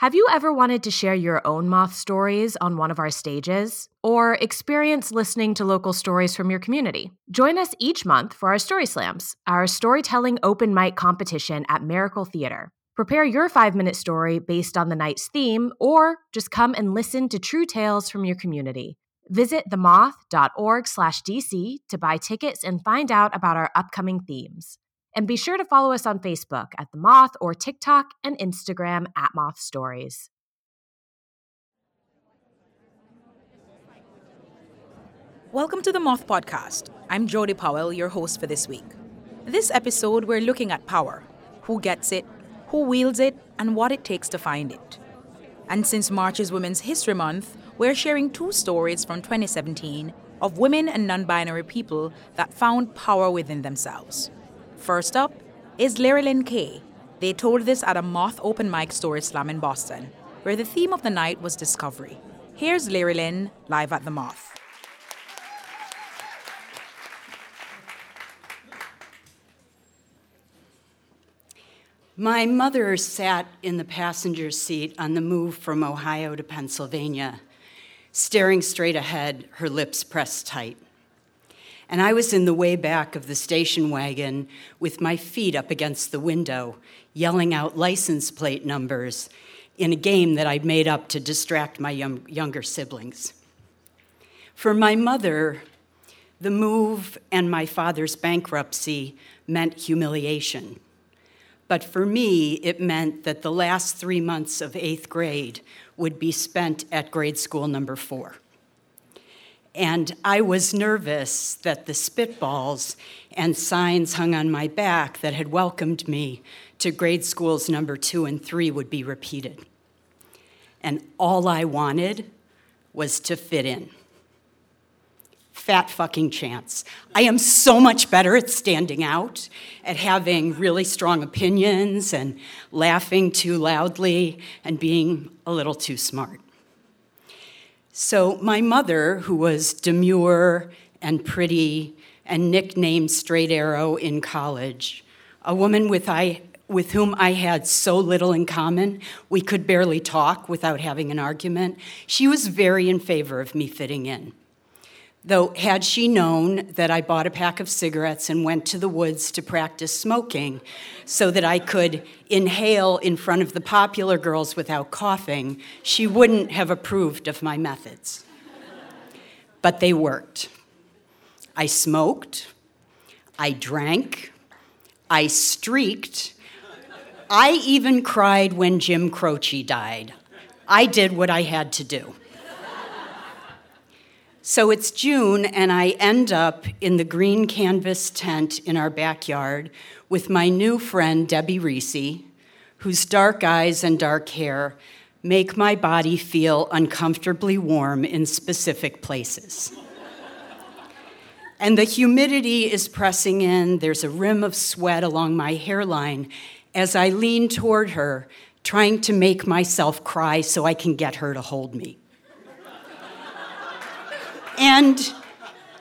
Have you ever wanted to share your own Moth stories on one of our stages? Or experience listening to local stories from your community? Join us each month for our Story Slams, our storytelling open mic competition at Miracle Theater. Prepare your five minute story based on the night's theme, or just come and listen to true tales from your community. Visit themoth.org slash DC to buy tickets and find out about our upcoming themes. And be sure to follow us on Facebook at The Moth or TikTok and Instagram at Moth Stories. Welcome to the Moth Podcast. I'm Jodi Powell, your host for this week. This episode, we're looking at power who gets it, who wields it, and what it takes to find it. And since March is Women's History Month, we're sharing two stories from 2017 of women and non binary people that found power within themselves. First up is Lyralen Kaye. They told this at a Moth Open Mic Story Slam in Boston, where the theme of the night was discovery. Here's Larry Lynn live at the Moth. My mother sat in the passenger seat on the move from Ohio to Pennsylvania, staring straight ahead, her lips pressed tight. And I was in the way back of the station wagon with my feet up against the window, yelling out license plate numbers in a game that I'd made up to distract my young, younger siblings. For my mother, the move and my father's bankruptcy meant humiliation. But for me, it meant that the last three months of eighth grade would be spent at grade school number four. And I was nervous that the spitballs and signs hung on my back that had welcomed me to grade schools number two and three would be repeated. And all I wanted was to fit in fat fucking chance. I am so much better at standing out, at having really strong opinions and laughing too loudly and being a little too smart. So, my mother, who was demure and pretty and nicknamed Straight Arrow in college, a woman with, I, with whom I had so little in common, we could barely talk without having an argument, she was very in favor of me fitting in. Though, had she known that I bought a pack of cigarettes and went to the woods to practice smoking so that I could inhale in front of the popular girls without coughing, she wouldn't have approved of my methods. But they worked. I smoked, I drank, I streaked, I even cried when Jim Croce died. I did what I had to do. So it's June, and I end up in the green canvas tent in our backyard with my new friend, Debbie Reese, whose dark eyes and dark hair make my body feel uncomfortably warm in specific places. and the humidity is pressing in, there's a rim of sweat along my hairline as I lean toward her, trying to make myself cry so I can get her to hold me. And,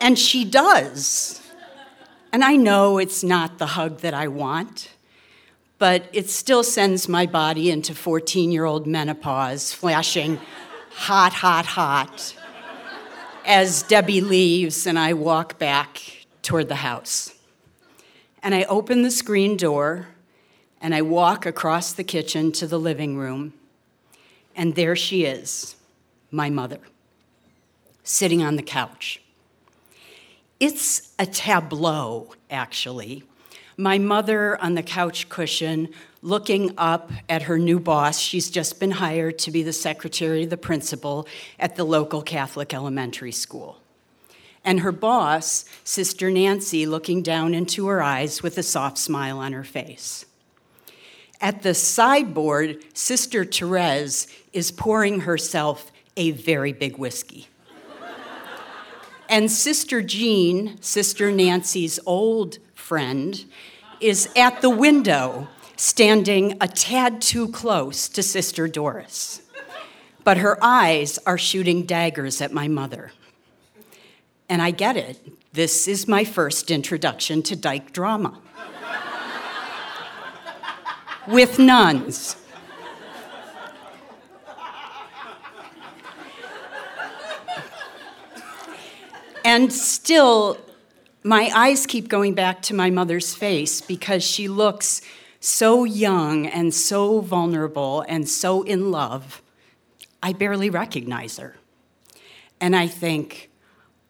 and she does. And I know it's not the hug that I want, but it still sends my body into 14 year old menopause, flashing hot, hot, hot, as Debbie leaves and I walk back toward the house. And I open the screen door and I walk across the kitchen to the living room, and there she is, my mother sitting on the couch. It's a tableau, actually, My mother on the couch cushion, looking up at her new boss. She's just been hired to be the secretary of the principal at the local Catholic elementary school. And her boss, Sister Nancy, looking down into her eyes with a soft smile on her face. At the sideboard, Sister Therese is pouring herself a very big whiskey. And Sister Jean, Sister Nancy's old friend, is at the window, standing a tad too close to Sister Doris. But her eyes are shooting daggers at my mother. And I get it. This is my first introduction to dyke drama with nuns. And still, my eyes keep going back to my mother's face because she looks so young and so vulnerable and so in love. I barely recognize her. And I think,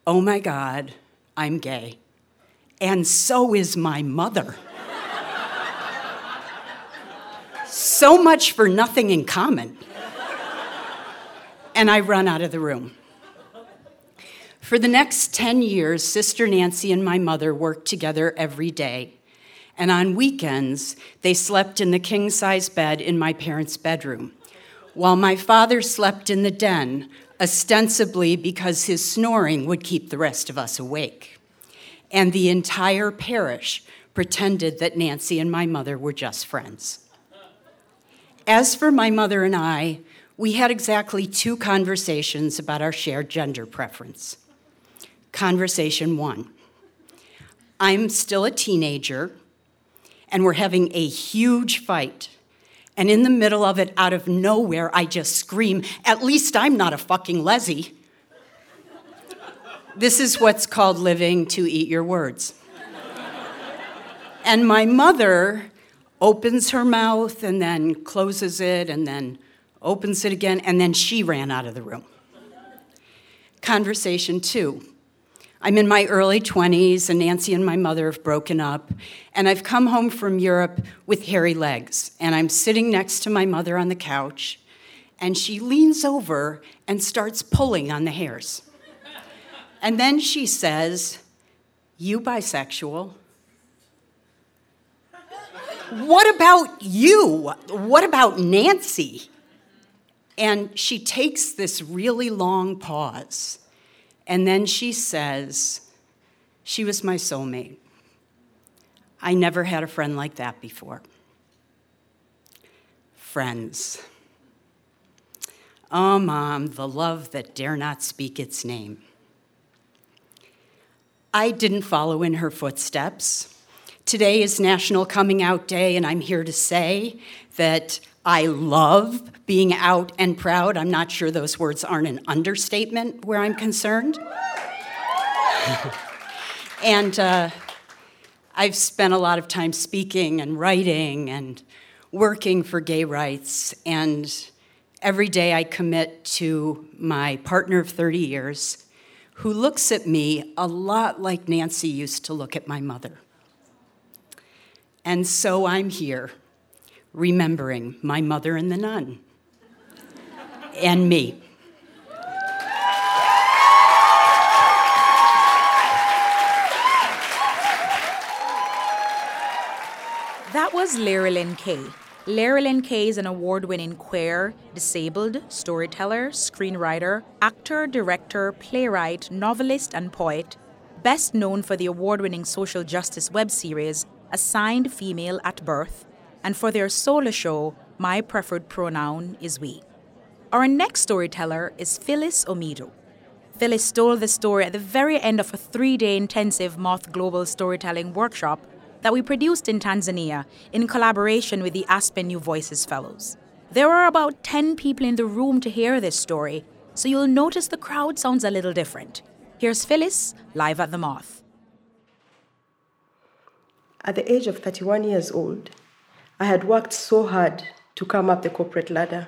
oh my God, I'm gay. And so is my mother. So much for nothing in common. And I run out of the room. For the next 10 years, Sister Nancy and my mother worked together every day. And on weekends, they slept in the king size bed in my parents' bedroom, while my father slept in the den, ostensibly because his snoring would keep the rest of us awake. And the entire parish pretended that Nancy and my mother were just friends. As for my mother and I, we had exactly two conversations about our shared gender preference. Conversation one I'm still a teenager, and we're having a huge fight. And in the middle of it, out of nowhere, I just scream, At least I'm not a fucking lessy. this is what's called living to eat your words. and my mother opens her mouth and then closes it and then opens it again, and then she ran out of the room. Conversation two. I'm in my early 20s, and Nancy and my mother have broken up, and I've come home from Europe with hairy legs, and I'm sitting next to my mother on the couch, and she leans over and starts pulling on the hairs. And then she says, You bisexual? What about you? What about Nancy? And she takes this really long pause. And then she says, She was my soulmate. I never had a friend like that before. Friends. Oh, Mom, the love that dare not speak its name. I didn't follow in her footsteps. Today is National Coming Out Day, and I'm here to say that I love being out and proud. I'm not sure those words aren't an understatement where I'm concerned. and uh, I've spent a lot of time speaking and writing and working for gay rights, and every day I commit to my partner of 30 years who looks at me a lot like Nancy used to look at my mother. And so I'm here, remembering my mother and the nun, and me. That was Lyn Kay. Lyn Kay is an award winning queer, disabled storyteller, screenwriter, actor, director, playwright, novelist, and poet, best known for the award winning social justice web series assigned female at birth, and for their solo show, My Preferred Pronoun is We. Our next storyteller is Phyllis Omido. Phyllis stole the story at the very end of a three day intensive Moth Global Storytelling workshop that we produced in Tanzania in collaboration with the Aspen New Voices Fellows. There were about 10 people in the room to hear this story, so you'll notice the crowd sounds a little different. Here's Phyllis live at the Moth. At the age of 31 years old, I had worked so hard to come up the corporate ladder.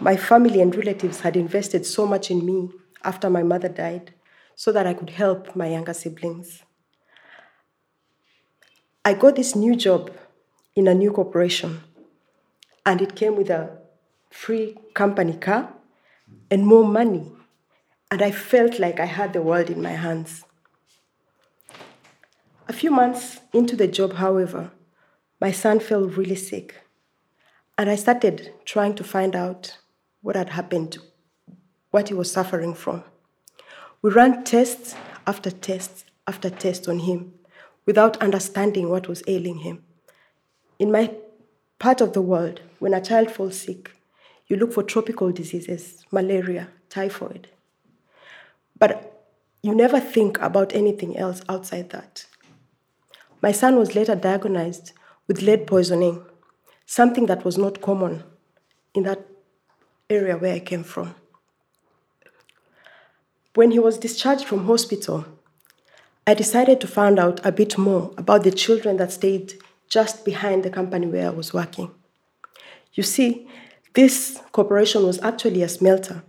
My family and relatives had invested so much in me after my mother died so that I could help my younger siblings. I got this new job in a new corporation, and it came with a free company car and more money. And I felt like I had the world in my hands. A few months into the job, however, my son fell really sick. And I started trying to find out what had happened, what he was suffering from. We ran tests after tests after tests on him without understanding what was ailing him. In my part of the world, when a child falls sick, you look for tropical diseases, malaria, typhoid. But you never think about anything else outside that. My son was later diagnosed with lead poisoning, something that was not common in that area where I came from. When he was discharged from hospital, I decided to find out a bit more about the children that stayed just behind the company where I was working. You see, this corporation was actually a smelter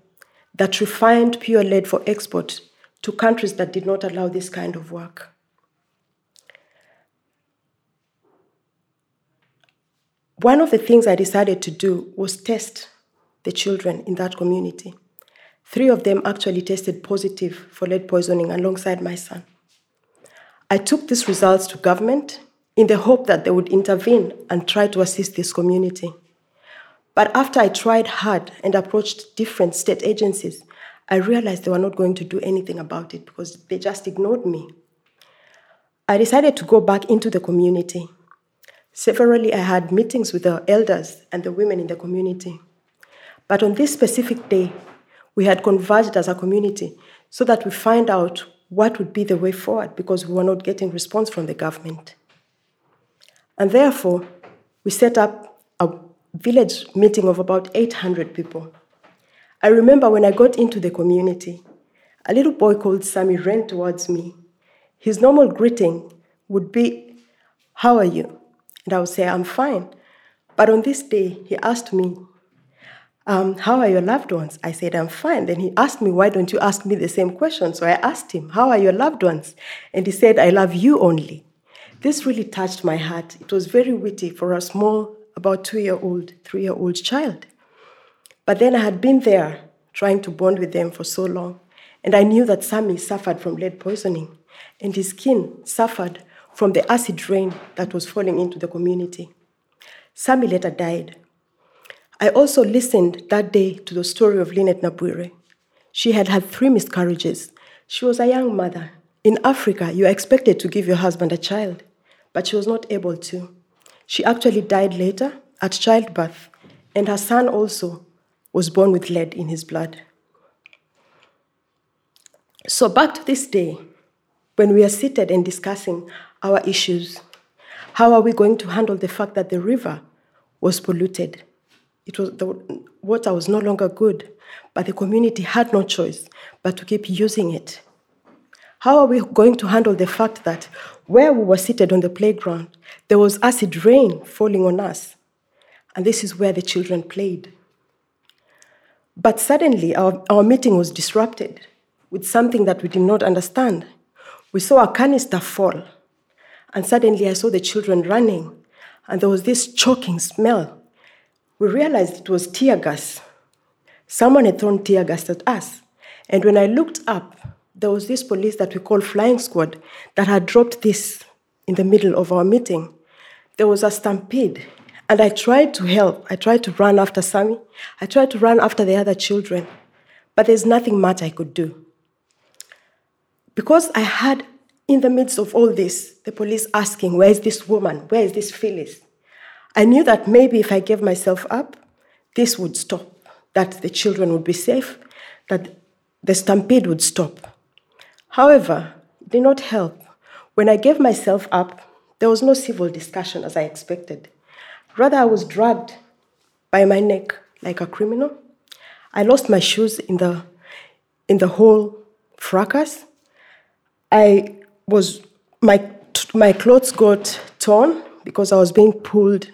that refined pure lead for export to countries that did not allow this kind of work. One of the things I decided to do was test the children in that community. Three of them actually tested positive for lead poisoning alongside my son. I took these results to government in the hope that they would intervene and try to assist this community. But after I tried hard and approached different state agencies, I realized they were not going to do anything about it because they just ignored me. I decided to go back into the community Severally, I had meetings with the elders and the women in the community. But on this specific day, we had converged as a community so that we find out what would be the way forward because we were not getting response from the government. And therefore, we set up a village meeting of about 800 people. I remember when I got into the community, a little boy called Sammy ran towards me. His normal greeting would be, How are you? And I would say, I'm fine. But on this day, he asked me, um, How are your loved ones? I said, I'm fine. Then he asked me, Why don't you ask me the same question? So I asked him, How are your loved ones? And he said, I love you only. This really touched my heart. It was very witty for a small, about two year old, three year old child. But then I had been there trying to bond with them for so long. And I knew that Sammy suffered from lead poisoning, and his skin suffered from the acid rain that was falling into the community. Sammy later died. I also listened that day to the story of Lynette Nabwire. She had had three miscarriages. She was a young mother. In Africa, you are expected to give your husband a child, but she was not able to. She actually died later at childbirth, and her son also was born with lead in his blood. So, back to this day, when we are seated and discussing our issues. How are we going to handle the fact that the river was polluted? It was the water was no longer good, but the community had no choice but to keep using it. How are we going to handle the fact that where we were seated on the playground, there was acid rain falling on us? And this is where the children played. But suddenly, our, our meeting was disrupted with something that we did not understand. We saw a canister fall and suddenly I saw the children running, and there was this choking smell. We realized it was tear gas. Someone had thrown tear gas at us. And when I looked up, there was this police that we call flying squad that had dropped this in the middle of our meeting. There was a stampede, and I tried to help. I tried to run after Sammy. I tried to run after the other children, but there's nothing much I could do. Because I had in the midst of all this, the police asking, Where is this woman? Where is this Phyllis? I knew that maybe if I gave myself up, this would stop, that the children would be safe, that the stampede would stop. However, it did not help. When I gave myself up, there was no civil discussion as I expected. Rather, I was dragged by my neck like a criminal. I lost my shoes in the, in the whole fracas. I was my my clothes got torn because I was being pulled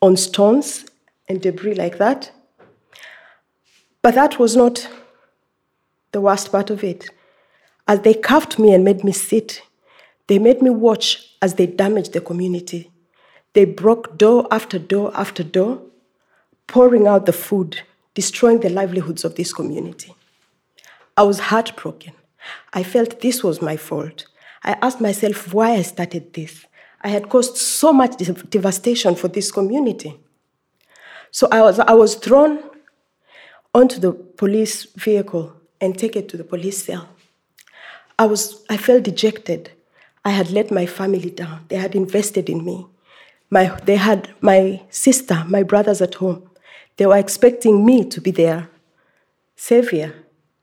on stones and debris like that. But that was not the worst part of it. As they cuffed me and made me sit, They made me watch as they damaged the community. They broke door after door after door, pouring out the food, destroying the livelihoods of this community. I was heartbroken. I felt this was my fault. I asked myself why I started this. I had caused so much devastation for this community. So I was, I was thrown onto the police vehicle and taken to the police cell. I, was, I felt dejected. I had let my family down. They had invested in me. My, they had my sister, my brothers at home. They were expecting me to be their savior,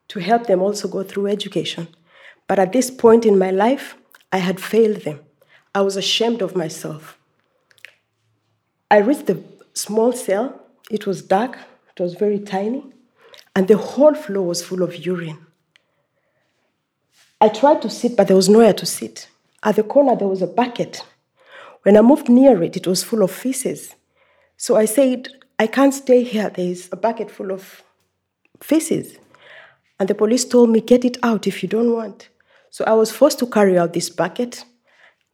to help them also go through education. But at this point in my life, I had failed them. I was ashamed of myself. I reached the small cell. It was dark, it was very tiny, and the whole floor was full of urine. I tried to sit, but there was nowhere to sit. At the corner, there was a bucket. When I moved near it, it was full of feces. So I said, I can't stay here. There is a bucket full of feces. And the police told me, Get it out if you don't want. So I was forced to carry out this bucket,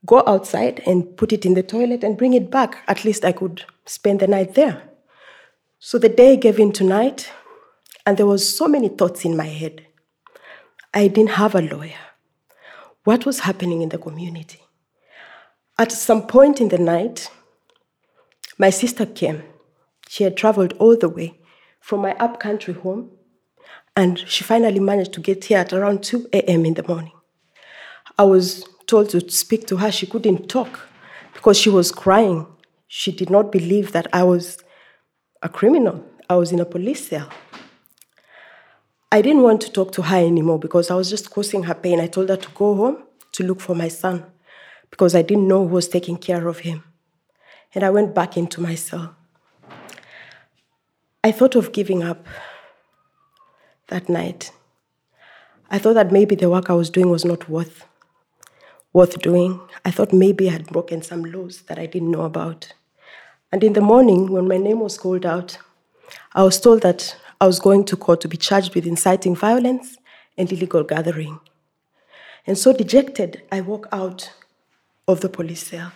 go outside and put it in the toilet and bring it back. At least I could spend the night there. So the day gave into night, and there was so many thoughts in my head. I didn't have a lawyer. What was happening in the community? At some point in the night, my sister came. She had traveled all the way from my upcountry home, and she finally managed to get here at around 2 a.m. in the morning. I was told to speak to her. She couldn't talk because she was crying. She did not believe that I was a criminal. I was in a police cell. I didn't want to talk to her anymore because I was just causing her pain. I told her to go home to look for my son because I didn't know who was taking care of him. And I went back into my cell. I thought of giving up that night. I thought that maybe the work I was doing was not worth worth doing. I thought maybe I had broken some laws that I didn't know about. And in the morning, when my name was called out, I was told that I was going to court to be charged with inciting violence and illegal gathering. And so dejected, I walked out of the police cell.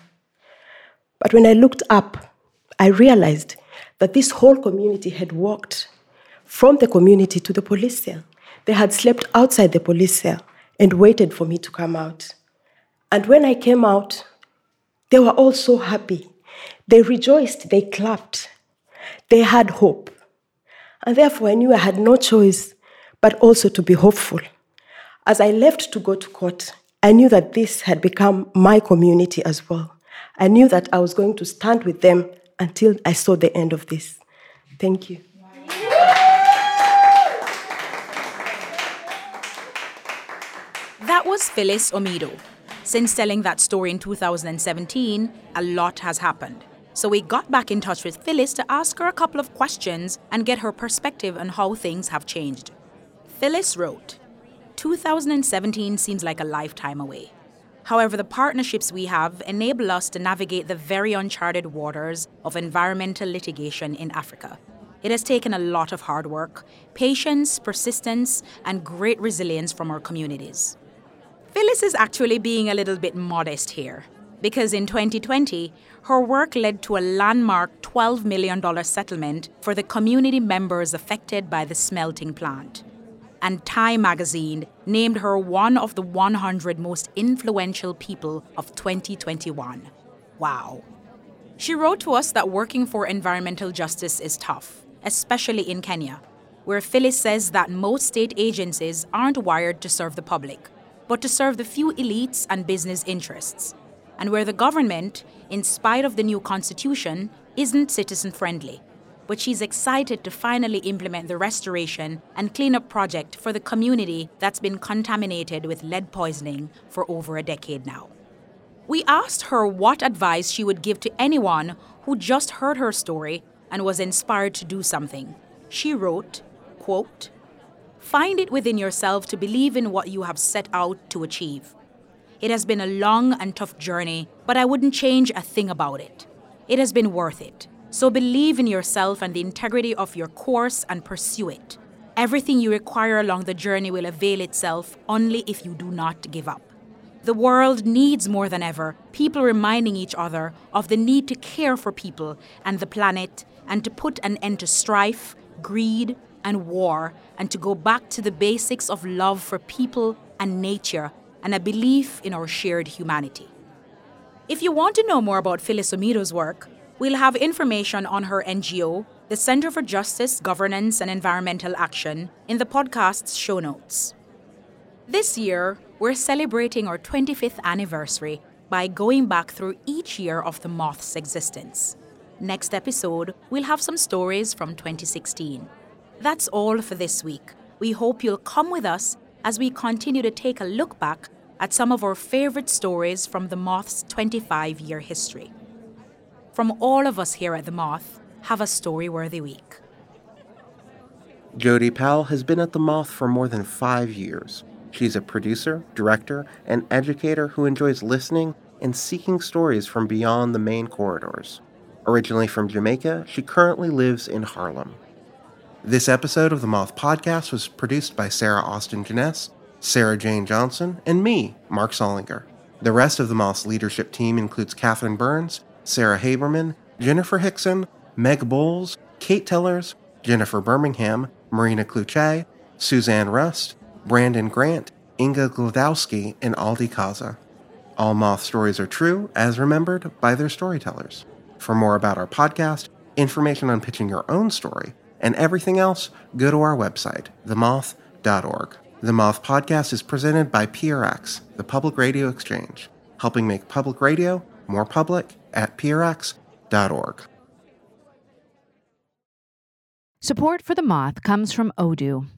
But when I looked up, I realized that this whole community had walked from the community to the police cell. They had slept outside the police cell and waited for me to come out. And when I came out, they were all so happy. They rejoiced, they clapped, they had hope. And therefore, I knew I had no choice but also to be hopeful. As I left to go to court, I knew that this had become my community as well. I knew that I was going to stand with them until I saw the end of this. Thank you. That was Phyllis Omido, since telling that story in 2017, a lot has happened. So we got back in touch with Phyllis to ask her a couple of questions and get her perspective on how things have changed. Phyllis wrote 2017 seems like a lifetime away. However, the partnerships we have enable us to navigate the very uncharted waters of environmental litigation in Africa. It has taken a lot of hard work, patience, persistence, and great resilience from our communities. Phyllis is actually being a little bit modest here, because in 2020, her work led to a landmark $12 million settlement for the community members affected by the smelting plant. And Time magazine named her one of the 100 most influential people of 2021. Wow. She wrote to us that working for environmental justice is tough, especially in Kenya, where Phyllis says that most state agencies aren't wired to serve the public but to serve the few elites and business interests, and where the government, in spite of the new constitution, isn't citizen friendly. But she's excited to finally implement the restoration and cleanup project for the community that's been contaminated with lead poisoning for over a decade now. We asked her what advice she would give to anyone who just heard her story and was inspired to do something. She wrote, quote, Find it within yourself to believe in what you have set out to achieve. It has been a long and tough journey, but I wouldn't change a thing about it. It has been worth it. So believe in yourself and the integrity of your course and pursue it. Everything you require along the journey will avail itself only if you do not give up. The world needs more than ever people reminding each other of the need to care for people and the planet and to put an end to strife, greed, and war and to go back to the basics of love for people and nature and a belief in our shared humanity. If you want to know more about Phyllis Omido's work, we'll have information on her NGO, the Center for Justice, Governance and Environmental Action, in the podcast's show notes. This year, we're celebrating our 25th anniversary by going back through each year of the Moth's existence. Next episode, we'll have some stories from 2016. That's all for this week. We hope you'll come with us as we continue to take a look back at some of our favourite stories from the Moth's 25 year history. From all of us here at the Moth, have a story worthy week. Jodi Powell has been at the Moth for more than five years. She's a producer, director, and educator who enjoys listening and seeking stories from beyond the main corridors. Originally from Jamaica, she currently lives in Harlem. This episode of the Moth Podcast was produced by Sarah Austin Jenness Sarah Jane Johnson, and me, Mark Salinger. The rest of the Moth's leadership team includes Catherine Burns, Sarah Haberman, Jennifer Hickson, Meg Bowles, Kate Tellers, Jennifer Birmingham, Marina Klutse, Suzanne Rust, Brandon Grant, Inga Glodowski, and Aldi Kaza. All Moth stories are true, as remembered by their storytellers. For more about our podcast, information on pitching your own story, and everything else, go to our website, themoth.org. The Moth Podcast is presented by PRX, the Public Radio Exchange, helping make public radio more public at prx.org. Support for The Moth comes from Odoo.